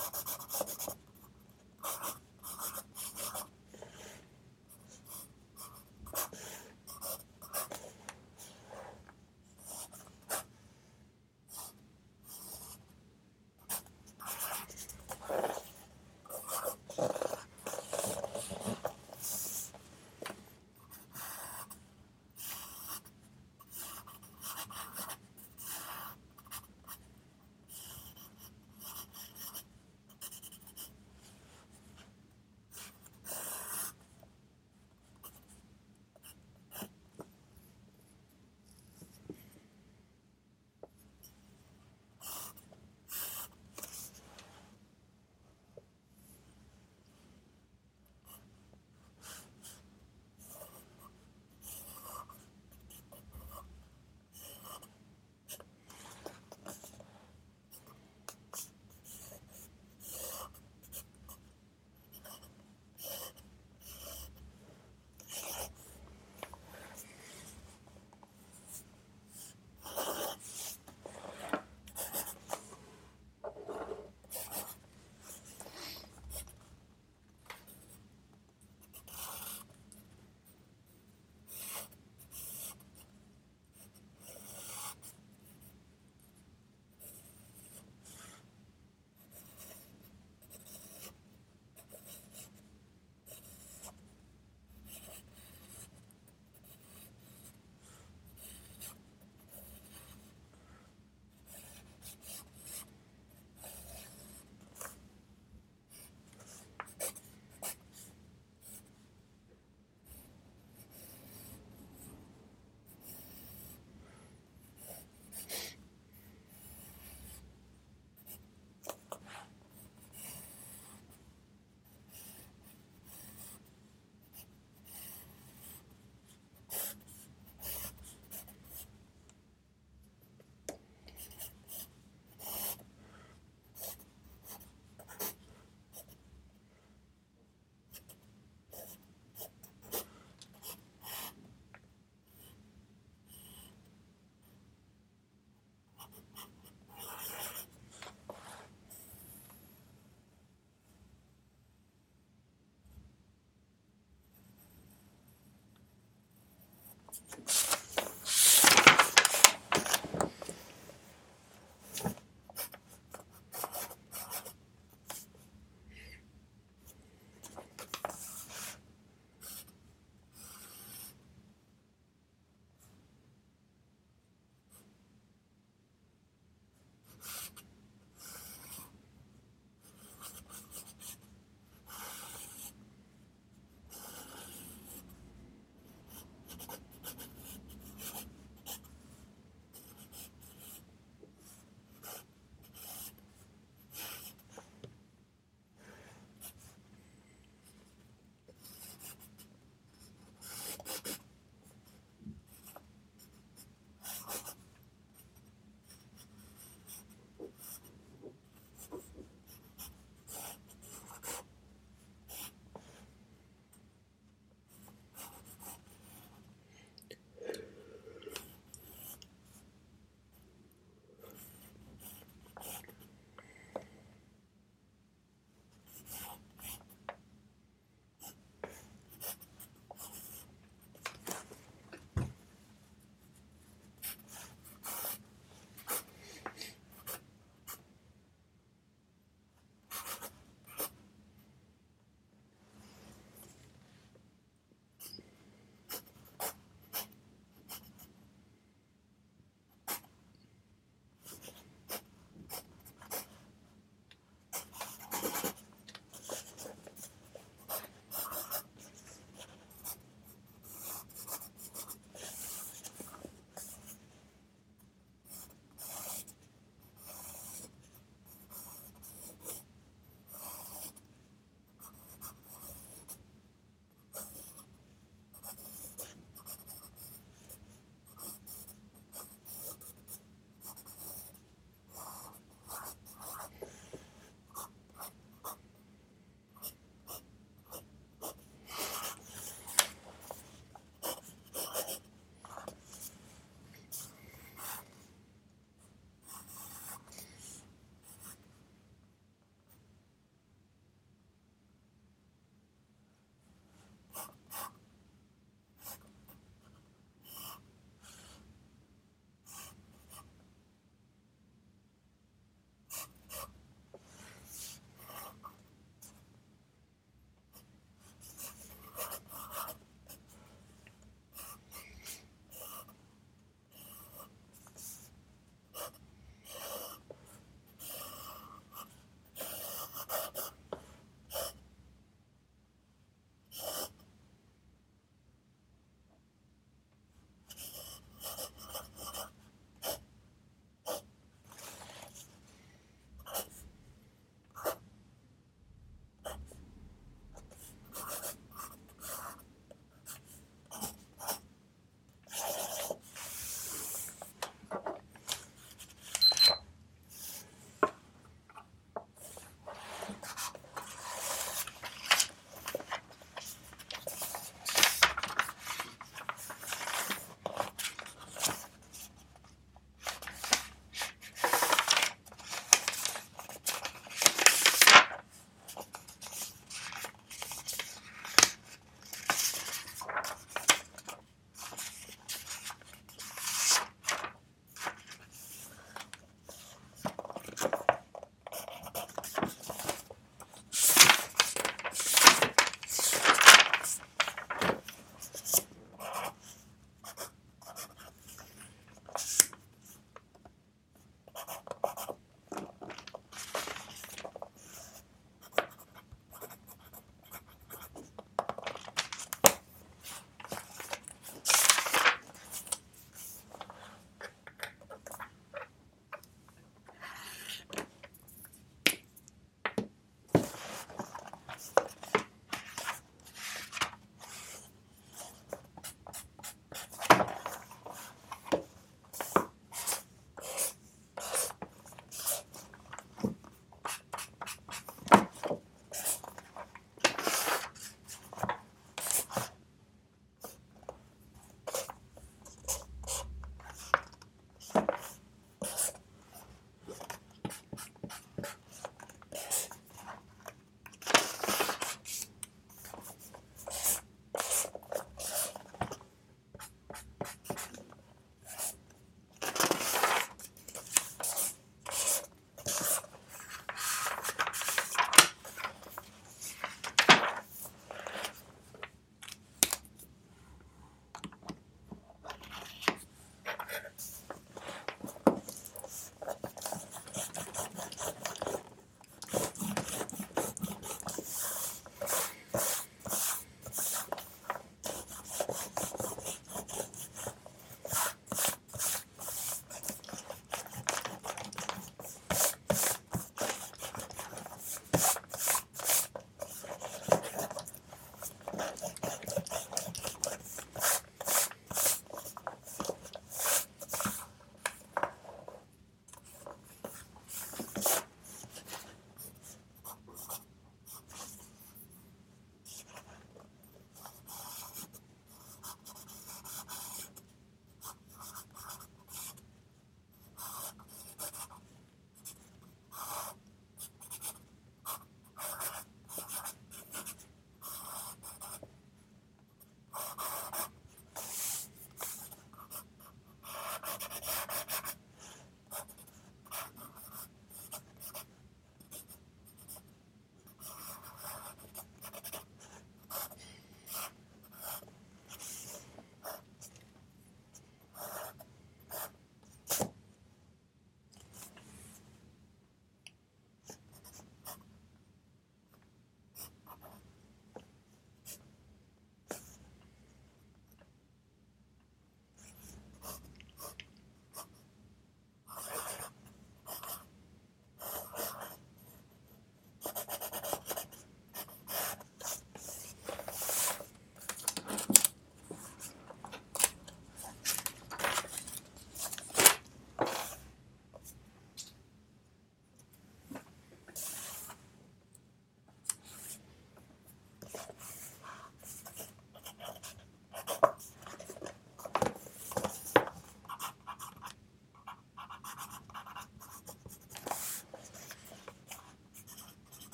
you